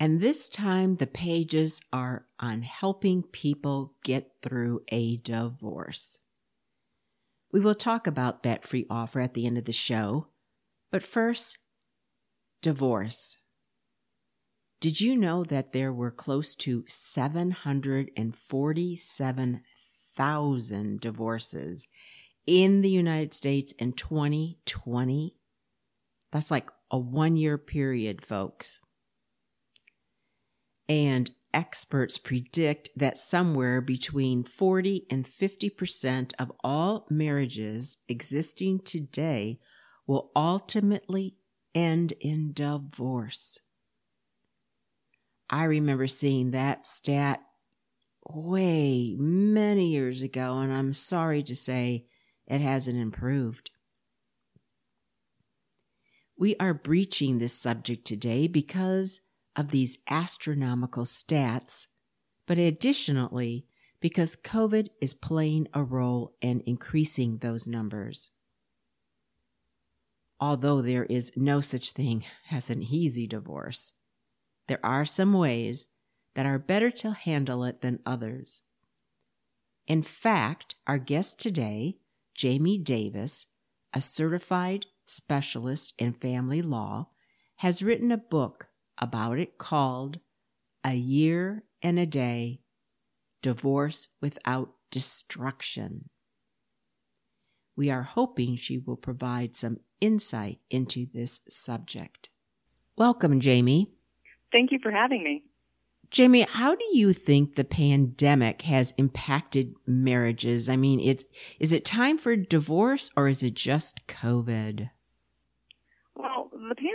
And this time the pages are on helping people get through a divorce. We will talk about that free offer at the end of the show. But first, divorce. Did you know that there were close to 747,000 divorces in the United States in 2020? That's like a one year period, folks. And experts predict that somewhere between 40 and 50% of all marriages existing today will ultimately end in divorce. I remember seeing that stat way many years ago, and I'm sorry to say it hasn't improved. We are breaching this subject today because of these astronomical stats, but additionally, because COVID is playing a role in increasing those numbers. Although there is no such thing as an easy divorce, there are some ways that are better to handle it than others. In fact, our guest today, Jamie Davis, a certified specialist in family law, has written a book about it called A Year and a Day Divorce Without Destruction. We are hoping she will provide some insight into this subject. Welcome, Jamie. Thank you for having me. Jamie, how do you think the pandemic has impacted marriages? I mean, it's is it time for divorce or is it just COVID?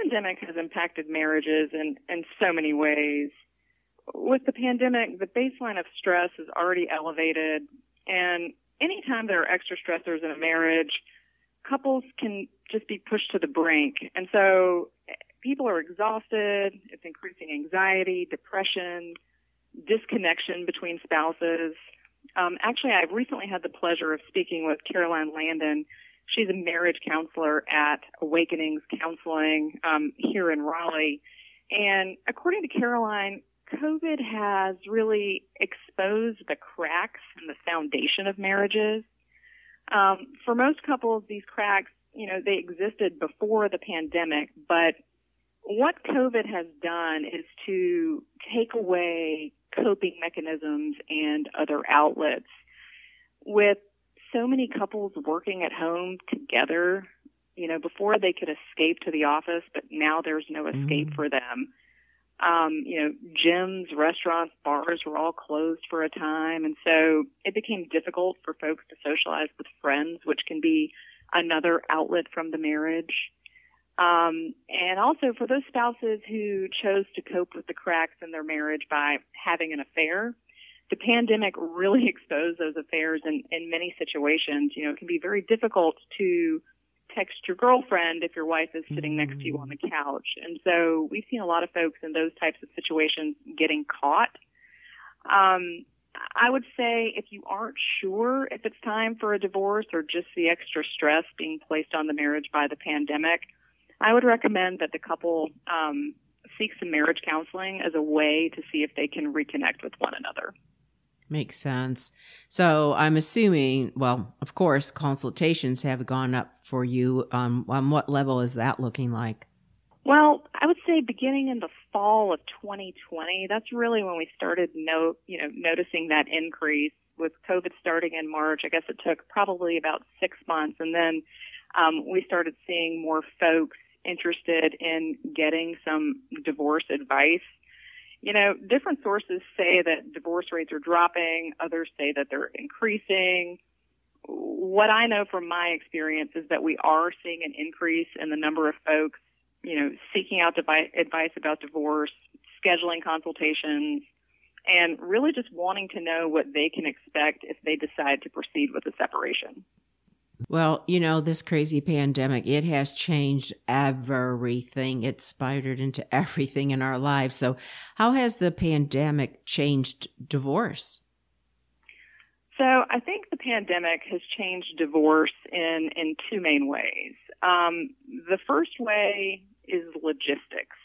Pandemic has impacted marriages in, in so many ways. With the pandemic, the baseline of stress is already elevated, and anytime there are extra stressors in a marriage, couples can just be pushed to the brink. And so people are exhausted, it's increasing anxiety, depression, disconnection between spouses. Um, actually, I've recently had the pleasure of speaking with Caroline Landon She's a marriage counselor at Awakenings Counseling um, here in Raleigh. And according to Caroline, COVID has really exposed the cracks in the foundation of marriages. Um, for most couples, these cracks, you know, they existed before the pandemic, but what COVID has done is to take away coping mechanisms and other outlets. With so many couples working at home together. You know, before they could escape to the office, but now there's no escape mm. for them. Um, you know, gyms, restaurants, bars were all closed for a time. And so it became difficult for folks to socialize with friends, which can be another outlet from the marriage. Um, and also for those spouses who chose to cope with the cracks in their marriage by having an affair, the pandemic really exposed those affairs in, in many situations. You know, it can be very difficult to text your girlfriend if your wife is sitting mm-hmm. next to you on the couch. And so we've seen a lot of folks in those types of situations getting caught. Um, I would say if you aren't sure if it's time for a divorce or just the extra stress being placed on the marriage by the pandemic, I would recommend that the couple um, seek some marriage counseling as a way to see if they can reconnect with one another. Makes sense. So I'm assuming, well, of course, consultations have gone up for you. Um, on what level is that looking like? Well, I would say beginning in the fall of 2020, that's really when we started no, you know, noticing that increase with COVID starting in March. I guess it took probably about six months, and then um, we started seeing more folks interested in getting some divorce advice you know, different sources say that divorce rates are dropping, others say that they're increasing. What I know from my experience is that we are seeing an increase in the number of folks, you know, seeking out devi- advice about divorce, scheduling consultations, and really just wanting to know what they can expect if they decide to proceed with a separation. Well, you know, this crazy pandemic, it has changed everything. It's spidered into everything in our lives. So, how has the pandemic changed divorce? So, I think the pandemic has changed divorce in, in two main ways. Um, the first way is logistics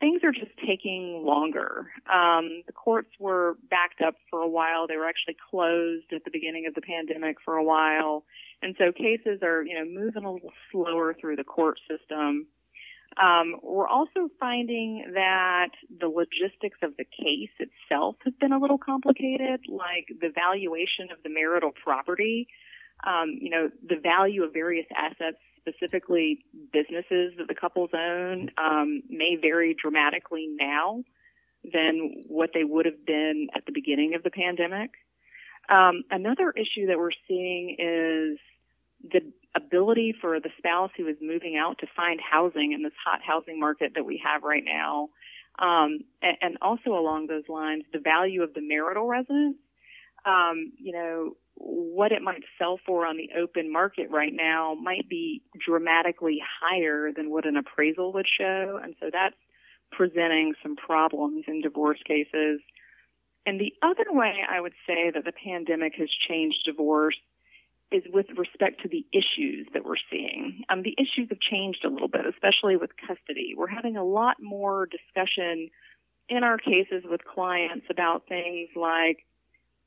things are just taking longer. Um, the courts were backed up for a while. They were actually closed at the beginning of the pandemic for a while. And so cases are, you know, moving a little slower through the court system. Um, we're also finding that the logistics of the case itself has been a little complicated, like the valuation of the marital property. Um, you know, the value of various assets specifically businesses that the couples own um, may vary dramatically now than what they would have been at the beginning of the pandemic. Um, another issue that we're seeing is the ability for the spouse who is moving out to find housing in this hot housing market that we have right now. Um, and, and, also along those lines, the value of the marital residence. Um, you know, what it might sell for on the open market right now might be dramatically higher than what an appraisal would show. And so that's presenting some problems in divorce cases. And the other way I would say that the pandemic has changed divorce is with respect to the issues that we're seeing. Um, the issues have changed a little bit, especially with custody. We're having a lot more discussion in our cases with clients about things like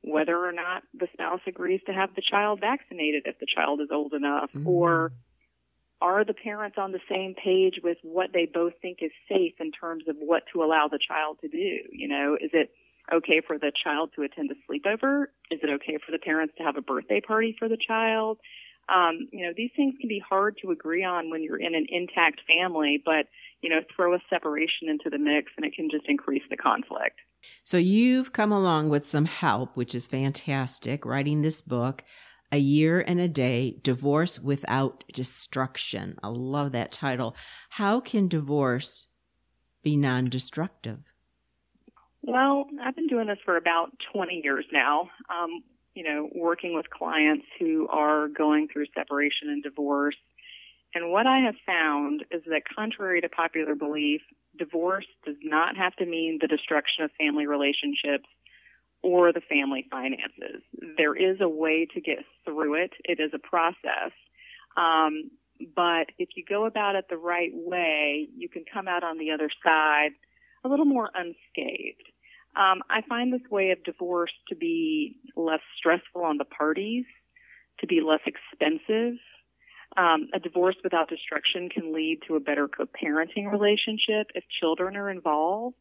whether or not the spouse agrees to have the child vaccinated if the child is old enough mm-hmm. or are the parents on the same page with what they both think is safe in terms of what to allow the child to do you know is it okay for the child to attend a sleepover is it okay for the parents to have a birthday party for the child um, you know these things can be hard to agree on when you're in an intact family but you know throw a separation into the mix and it can just increase the conflict so you've come along with some help, which is fantastic, writing this book, A Year and a Day Divorce Without Destruction. I love that title. How can divorce be non destructive? Well, I've been doing this for about 20 years now. Um, you know, working with clients who are going through separation and divorce. And what I have found is that contrary to popular belief, divorce does not have to mean the destruction of family relationships or the family finances. There is a way to get through it. It is a process. Um, but if you go about it the right way, you can come out on the other side a little more unscathed. Um, I find this way of divorce to be less stressful on the parties, to be less expensive, um, a divorce without destruction can lead to a better co-parenting relationship if children are involved.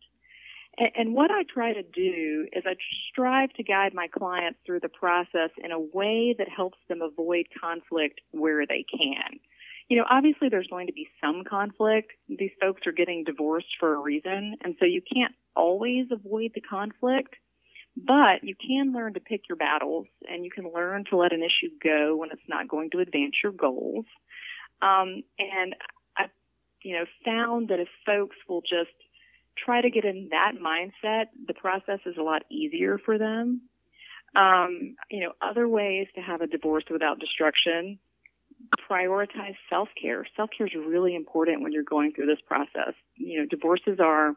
And, and what I try to do is I strive to guide my clients through the process in a way that helps them avoid conflict where they can. You know, obviously there's going to be some conflict. These folks are getting divorced for a reason, and so you can't always avoid the conflict. But you can learn to pick your battles and you can learn to let an issue go when it's not going to advance your goals. Um, and I've, you know, found that if folks will just try to get in that mindset, the process is a lot easier for them. Um, you know, other ways to have a divorce without destruction, prioritize self-care. Self-care is really important when you're going through this process. You know, divorces are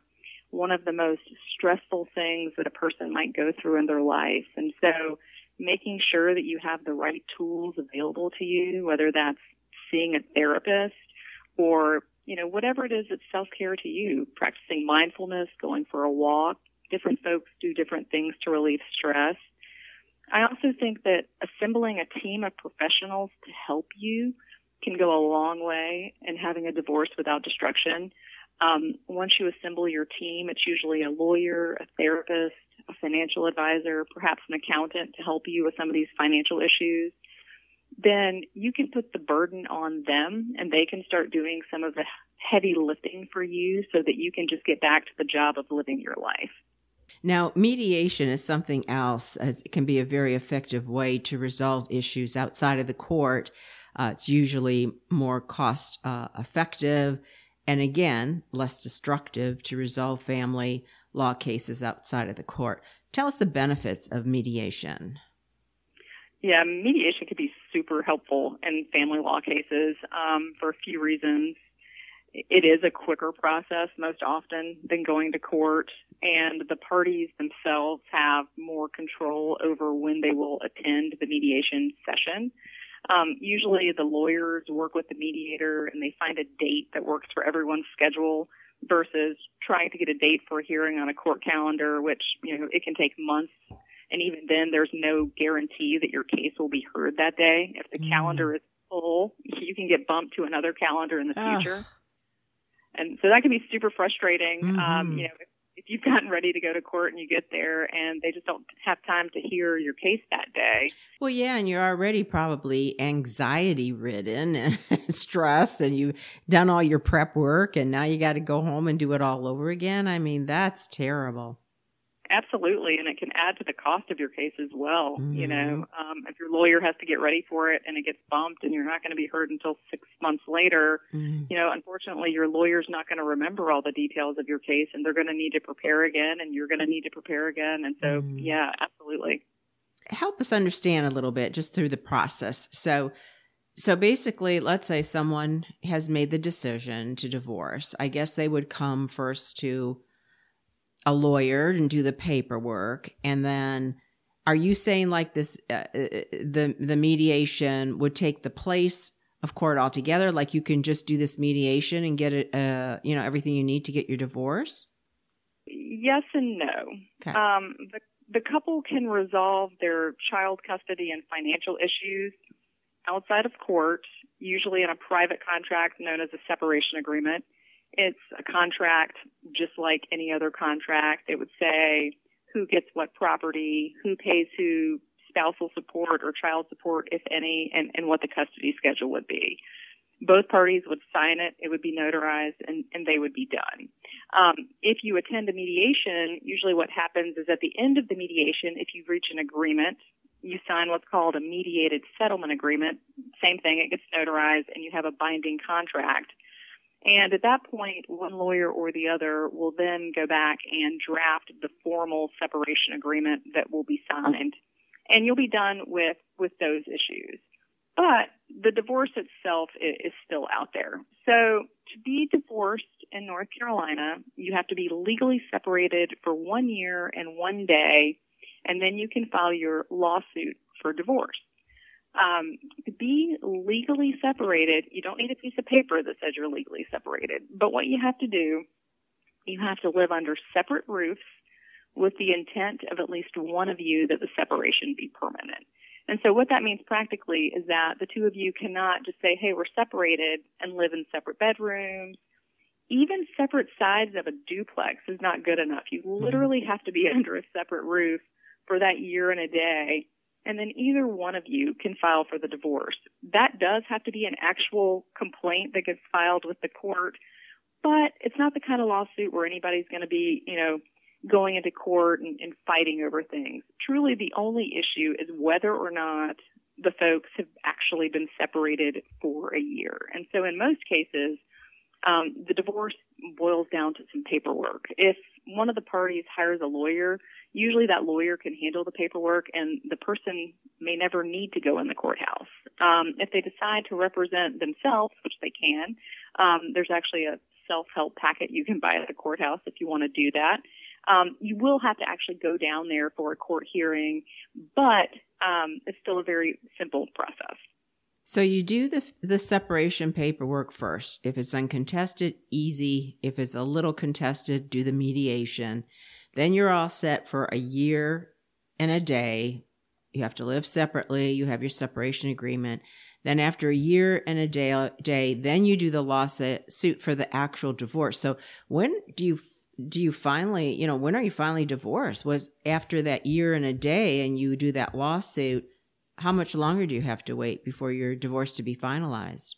one of the most stressful things that a person might go through in their life. And so making sure that you have the right tools available to you, whether that's seeing a therapist or, you know, whatever it is that's self-care to you, practicing mindfulness, going for a walk. Different folks do different things to relieve stress. I also think that assembling a team of professionals to help you can go a long way in having a divorce without destruction. Um, once you assemble your team, it's usually a lawyer, a therapist, a financial advisor, perhaps an accountant to help you with some of these financial issues. Then you can put the burden on them and they can start doing some of the heavy lifting for you so that you can just get back to the job of living your life. Now, mediation is something else. As it can be a very effective way to resolve issues outside of the court. Uh, it's usually more cost uh, effective and again, less destructive to resolve family law cases outside of the court. Tell us the benefits of mediation. Yeah, mediation can be super helpful in family law cases um, for a few reasons. It is a quicker process most often than going to court, and the parties themselves have more control over when they will attend the mediation session. Um, usually the lawyers work with the mediator and they find a date that works for everyone's schedule versus trying to get a date for a hearing on a court calendar, which, you know, it can take months. And even then, there's no guarantee that your case will be heard that day. If the mm. calendar is full, you can get bumped to another calendar in the future. And so that can be super frustrating. Um, mm-hmm. Um, you know, if if you've gotten ready to go to court and you get there and they just don't have time to hear your case that day. Well, yeah, and you're already probably anxiety ridden and stressed and you've done all your prep work and now you got to go home and do it all over again. I mean, that's terrible. Absolutely, and it can add to the cost of your case as well. Mm-hmm. You know, um, if your lawyer has to get ready for it and it gets bumped, and you're not going to be heard until six months later, mm-hmm. you know, unfortunately, your lawyer's not going to remember all the details of your case, and they're going to need to prepare again, and you're going to need to prepare again. And so, mm-hmm. yeah, absolutely. Help us understand a little bit just through the process. So, so basically, let's say someone has made the decision to divorce. I guess they would come first to a lawyer and do the paperwork. And then are you saying like this uh, uh, the the mediation would take the place of court altogether? Like you can just do this mediation and get it uh you know everything you need to get your divorce? Yes and no. Okay. um the the couple can resolve their child custody and financial issues outside of court usually in a private contract known as a separation agreement. It's a contract just like any other contract. It would say who gets what property, who pays who spousal support or child support, if any, and, and what the custody schedule would be. Both parties would sign it, it would be notarized, and, and they would be done. Um, if you attend a mediation, usually what happens is at the end of the mediation, if you reach an agreement, you sign what's called a mediated settlement agreement. Same thing, it gets notarized, and you have a binding contract and at that point, one lawyer or the other will then go back and draft the formal separation agreement that will be signed. And you'll be done with, with those issues. But the divorce itself is still out there. So to be divorced in North Carolina, you have to be legally separated for one year and one day, and then you can file your lawsuit for divorce. Um, to be legally separated, you don't need a piece of paper that says you're legally separated. But what you have to do, you have to live under separate roofs with the intent of at least one of you that the separation be permanent. And so what that means practically is that the two of you cannot just say, hey, we're separated and live in separate bedrooms. Even separate sides of a duplex is not good enough. You literally have to be under a separate roof for that year and a day and then either one of you can file for the divorce. That does have to be an actual complaint that gets filed with the court, but it's not the kind of lawsuit where anybody's going to be, you know, going into court and, and fighting over things. Truly, the only issue is whether or not the folks have actually been separated for a year. And so in most cases, um, the divorce boils down to some paperwork. If one of the parties hires a lawyer, usually that lawyer can handle the paperwork and the person may never need to go in the courthouse. Um, if they decide to represent themselves, which they can, um, there's actually a self-help packet you can buy at the courthouse if you want to do that. Um, you will have to actually go down there for a court hearing, but um, it's still a very simple process. So you do the the separation paperwork first. If it's uncontested, easy. If it's a little contested, do the mediation. Then you're all set for a year and a day. You have to live separately. You have your separation agreement. Then after a year and a day, day then you do the lawsuit for the actual divorce. So when do you do you finally, you know, when are you finally divorced? Was after that year and a day and you do that lawsuit, how much longer do you have to wait before your divorce to be finalized?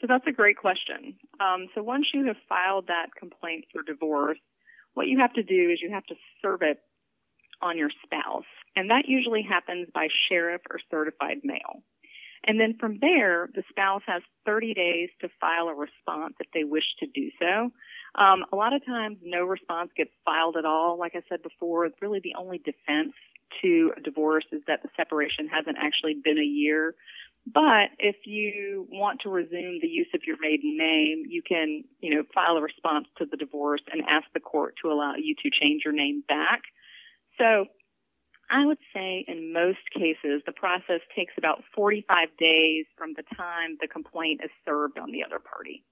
So that's a great question. Um, so once you have filed that complaint for divorce, what you have to do is you have to serve it on your spouse. And that usually happens by sheriff or certified mail. And then from there, the spouse has 30 days to file a response if they wish to do so. Um, a lot of times, no response gets filed at all. Like I said before, really the only defense to a divorce is that the separation hasn't actually been a year. But if you want to resume the use of your maiden name, you can, you know, file a response to the divorce and ask the court to allow you to change your name back. So I would say in most cases, the process takes about 45 days from the time the complaint is served on the other party.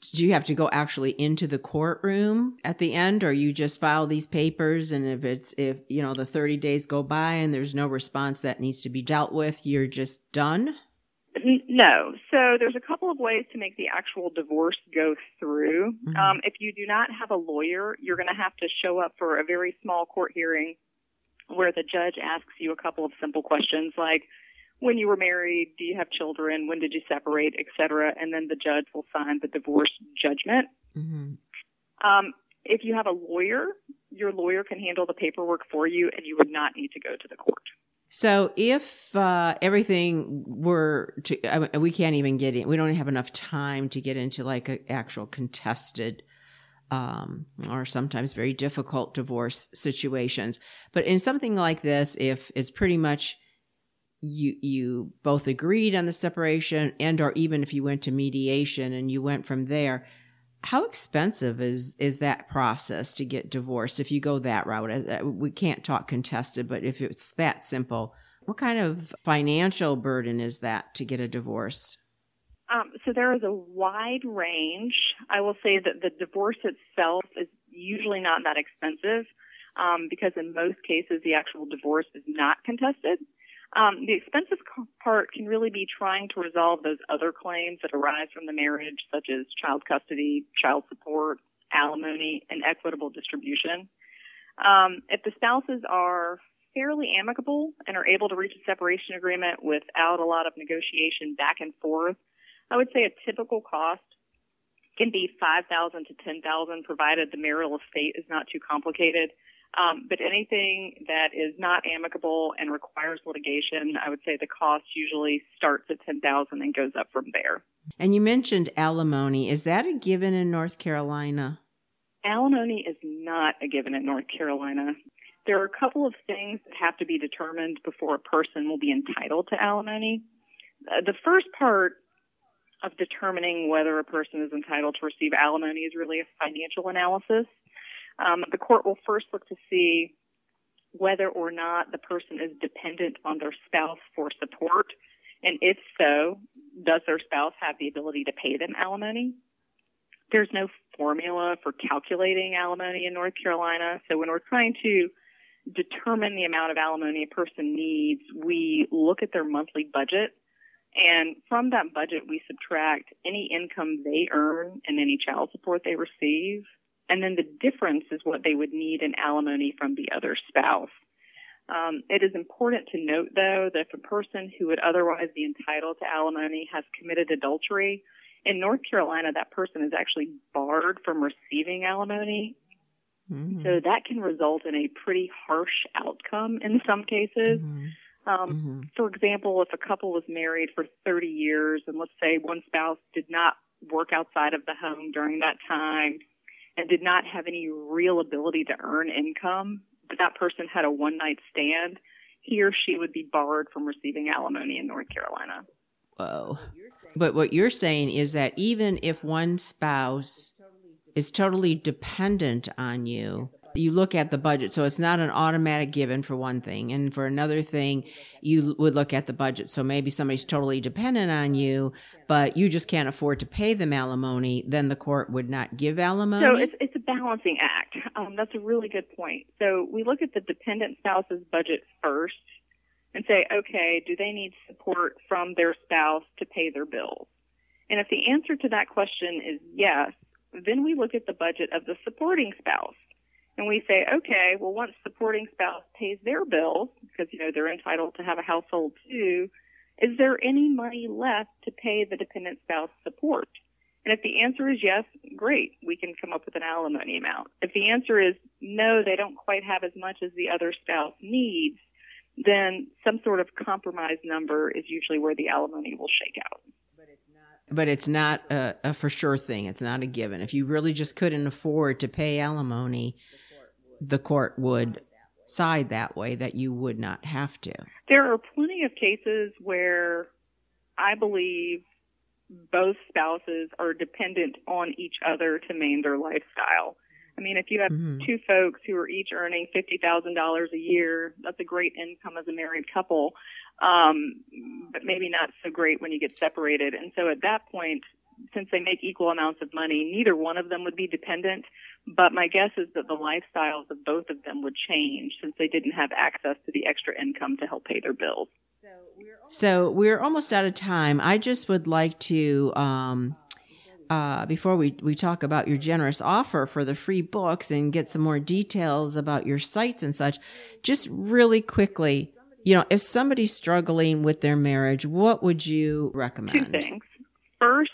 Do you have to go actually into the courtroom at the end or you just file these papers and if it's if you know the 30 days go by and there's no response that needs to be dealt with, you're just done? No. So there's a couple of ways to make the actual divorce go through. Mm-hmm. Um, if you do not have a lawyer, you're going to have to show up for a very small court hearing where the judge asks you a couple of simple questions like, when you were married, do you have children? When did you separate, etc. And then the judge will sign the divorce judgment. Mm-hmm. Um, if you have a lawyer, your lawyer can handle the paperwork for you, and you would not need to go to the court. So, if uh, everything were to, I mean, we can't even get in. We don't have enough time to get into like an actual contested um, or sometimes very difficult divorce situations. But in something like this, if it's pretty much you you both agreed on the separation and or even if you went to mediation and you went from there how expensive is is that process to get divorced if you go that route? Uh, uh, we can't talk contested but if it's that simple what kind of financial burden is that to get a divorce? Um, so there is a wide range. I will say that the divorce itself is usually not that expensive um, because in most cases the actual divorce is not contested um, the expensive part can really be trying to resolve those other claims that arise from the marriage, such as child custody, child support, alimony, and equitable distribution. Um, if the spouses are fairly amicable and are able to reach a separation agreement without a lot of negotiation back and forth, I would say a typical cost can be 5000 to 10000 provided the marital estate is not too complicated. Um, but anything that is not amicable and requires litigation, I would say the cost usually starts at ten thousand and goes up from there. And you mentioned alimony. Is that a given in North Carolina? Alimony is not a given in North Carolina. There are a couple of things that have to be determined before a person will be entitled to alimony. Uh, the first part of determining whether a person is entitled to receive alimony is really a financial analysis. Um, the court will first look to see whether or not the person is dependent on their spouse for support, and if so, does their spouse have the ability to pay them alimony? There's no formula for calculating alimony in North Carolina, so when we're trying to determine the amount of alimony a person needs, we look at their monthly budget. And from that budget, we subtract any income they earn and any child support they receive. And then the difference is what they would need in alimony from the other spouse. Um, it is important to note, though, that if a person who would otherwise be entitled to alimony has committed adultery, in North Carolina, that person is actually barred from receiving alimony. Mm-hmm. So that can result in a pretty harsh outcome in some cases. Mm-hmm. Um, mm-hmm. For example, if a couple was married for 30 years and let's say one spouse did not work outside of the home during that time, and did not have any real ability to earn income, but that person had a one night stand, he or she would be barred from receiving alimony in North Carolina. Whoa. But what you're saying is that even if one spouse is totally dependent on you, you look at the budget. So it's not an automatic given for one thing. And for another thing, you would look at the budget. So maybe somebody's totally dependent on you, but you just can't afford to pay them alimony. Then the court would not give alimony. So it's, it's a balancing act. Um, that's a really good point. So we look at the dependent spouse's budget first and say, okay, do they need support from their spouse to pay their bills? And if the answer to that question is yes, then we look at the budget of the supporting spouse and we say, okay, well, once supporting spouse pays their bills, because, you know, they're entitled to have a household too, is there any money left to pay the dependent spouse support? And if the answer is yes, great, we can come up with an alimony amount. If the answer is no, they don't quite have as much as the other spouse needs, then some sort of compromise number is usually where the alimony will shake out. But it's not a, a for sure thing. It's not a given. If you really just couldn't afford to pay alimony, the court would side that way that you would not have to. There are plenty of cases where I believe both spouses are dependent on each other to maintain their lifestyle. I mean, if you have mm-hmm. two folks who are each earning fifty thousand dollars a year, that's a great income as a married couple, um, but maybe not so great when you get separated. And so at that point, since they make equal amounts of money, neither one of them would be dependent. But my guess is that the lifestyles of both of them would change since they didn't have access to the extra income to help pay their bills. So we're almost out of time. I just would like to, um, uh, before we, we talk about your generous offer for the free books and get some more details about your sites and such, just really quickly, you know, if somebody's struggling with their marriage, what would you recommend? Two things. First,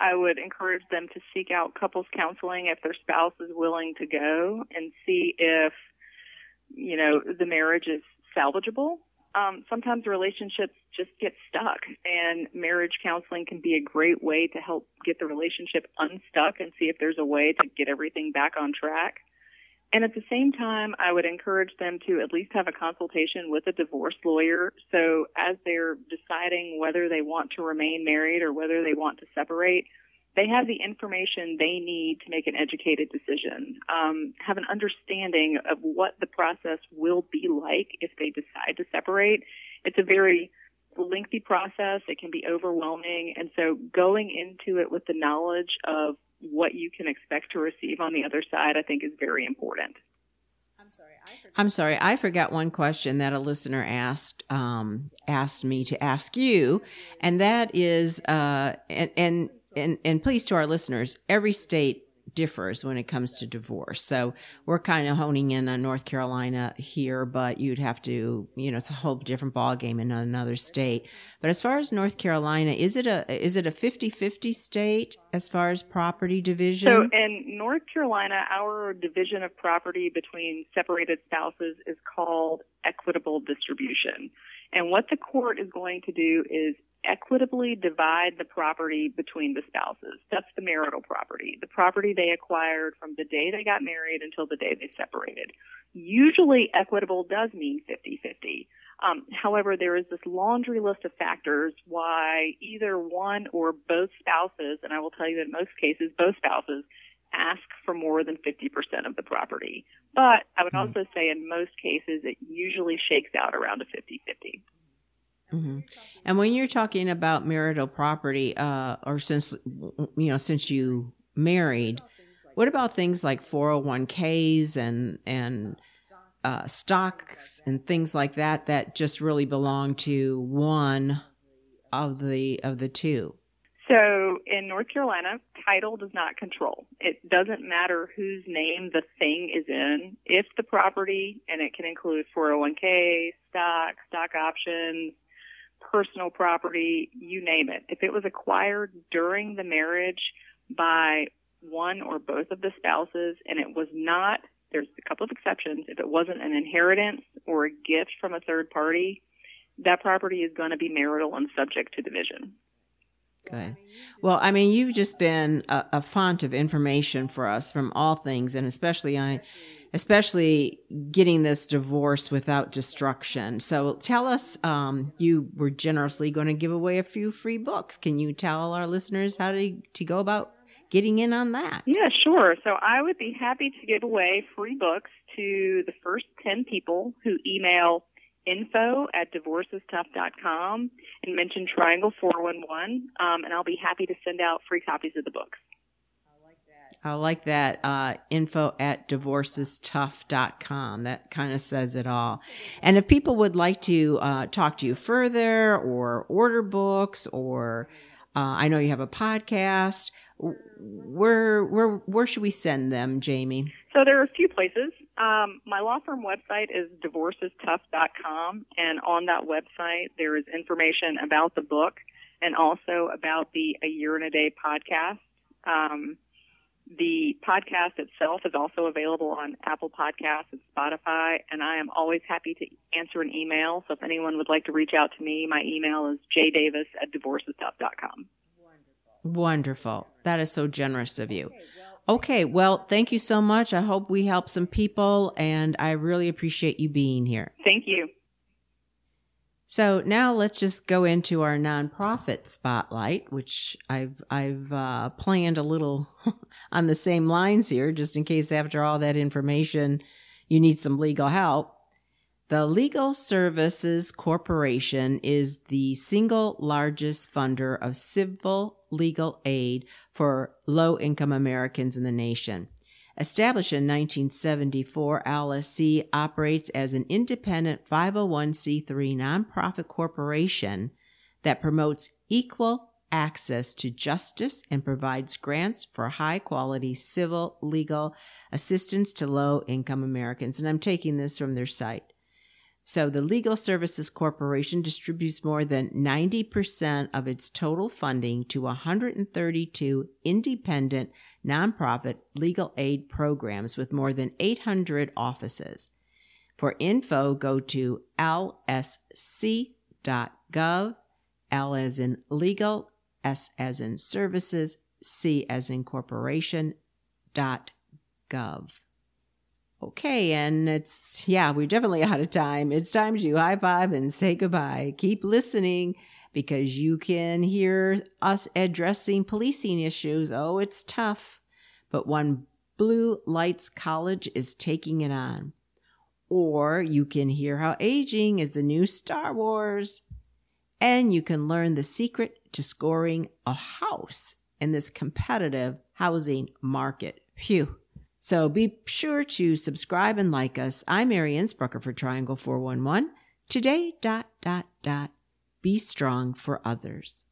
I would encourage them to seek out couples counseling if their spouse is willing to go and see if, you know, the marriage is salvageable. Um, sometimes relationships just get stuck, and marriage counseling can be a great way to help get the relationship unstuck and see if there's a way to get everything back on track. And at the same time, I would encourage them to at least have a consultation with a divorce lawyer. So as they're deciding whether they want to remain married or whether they want to separate, they have the information they need to make an educated decision, um, have an understanding of what the process will be like if they decide to separate. It's a very lengthy process. It can be overwhelming. And so going into it with the knowledge of what you can expect to receive on the other side, I think is very important. I'm sorry. I forgot, I'm sorry. I forgot one question that a listener asked um, asked me to ask you, and that is, uh, and and and and please to our listeners, every state differs when it comes to divorce. So we're kind of honing in on North Carolina here, but you'd have to, you know, it's a whole different ballgame in another state. But as far as North Carolina, is it a is it a 50-50 state as far as property division? So in North Carolina, our division of property between separated spouses is called equitable distribution. And what the court is going to do is equitably divide the property between the spouses. That's the marital property, the property they acquired from the day they got married until the day they separated. Usually equitable does mean 50-50. Um, however, there is this laundry list of factors why either one or both spouses, and I will tell you that in most cases, both spouses ask for more than 50% of the property. But I would mm-hmm. also say in most cases, it usually shakes out around a 50-50. Mm-hmm. And when you're talking about marital property, uh, or since you know since you married, what about things like 401ks and and uh, stocks and things like that that just really belong to one of the of the two? So in North Carolina, title does not control. It doesn't matter whose name the thing is in. If the property, and it can include 401k, stock, stock options, personal property, you name it. If it was acquired during the marriage by one or both of the spouses and it was not, there's a couple of exceptions, if it wasn't an inheritance or a gift from a third party, that property is going to be marital and subject to division. Good. Well, I mean, you've just been a, a, font of information for us from all things, and especially I, especially getting this divorce without destruction. So, tell us, um, you were generously going to give away a few free books. Can you tell our listeners how to to go about getting in on that? Yeah, sure. So, I would be happy to give away free books to the first ten people who email info at divorcestough.com and mention Triangle 411, um, and I'll be happy to send out free copies of the books. I like that uh, info at divorcestough.com. That kind of says it all. And if people would like to uh, talk to you further or order books or uh, I know you have a podcast, where where where should we send them, Jamie? So there are a few places. Um, my law firm website is divorcestough.com, and on that website there is information about the book and also about the A Year and a Day podcast. Um, The podcast itself is also available on Apple Podcasts and Spotify, and I am always happy to answer an email. So if anyone would like to reach out to me, my email is jdavis at divorcestuff.com. Wonderful. That is so generous of you. Okay, well, thank you so much. I hope we help some people, and I really appreciate you being here. Thank you. So now let's just go into our nonprofit spotlight, which I've I've uh, planned a little on the same lines here, just in case after all that information you need some legal help. The Legal Services Corporation is the single largest funder of civil legal aid for low income Americans in the nation. Established in 1974, LSC operates as an independent 501c3 nonprofit corporation that promotes equal access to justice and provides grants for high quality civil legal assistance to low income Americans. And I'm taking this from their site. So the Legal Services Corporation distributes more than 90% of its total funding to 132 independent nonprofit legal aid programs with more than 800 offices. For info, go to lsc.gov, L as in legal, S as in services, C as in corporation, dot gov. Okay, and it's, yeah, we're definitely out of time. It's time to high five and say goodbye. Keep listening because you can hear us addressing policing issues. Oh, it's tough, but one Blue Lights College is taking it on. Or you can hear how aging is the new Star Wars. And you can learn the secret to scoring a house in this competitive housing market. Phew. So be sure to subscribe and like us. I'm Mary Innsbrucker for Triangle 411. Today, dot, dot, dot, be strong for others.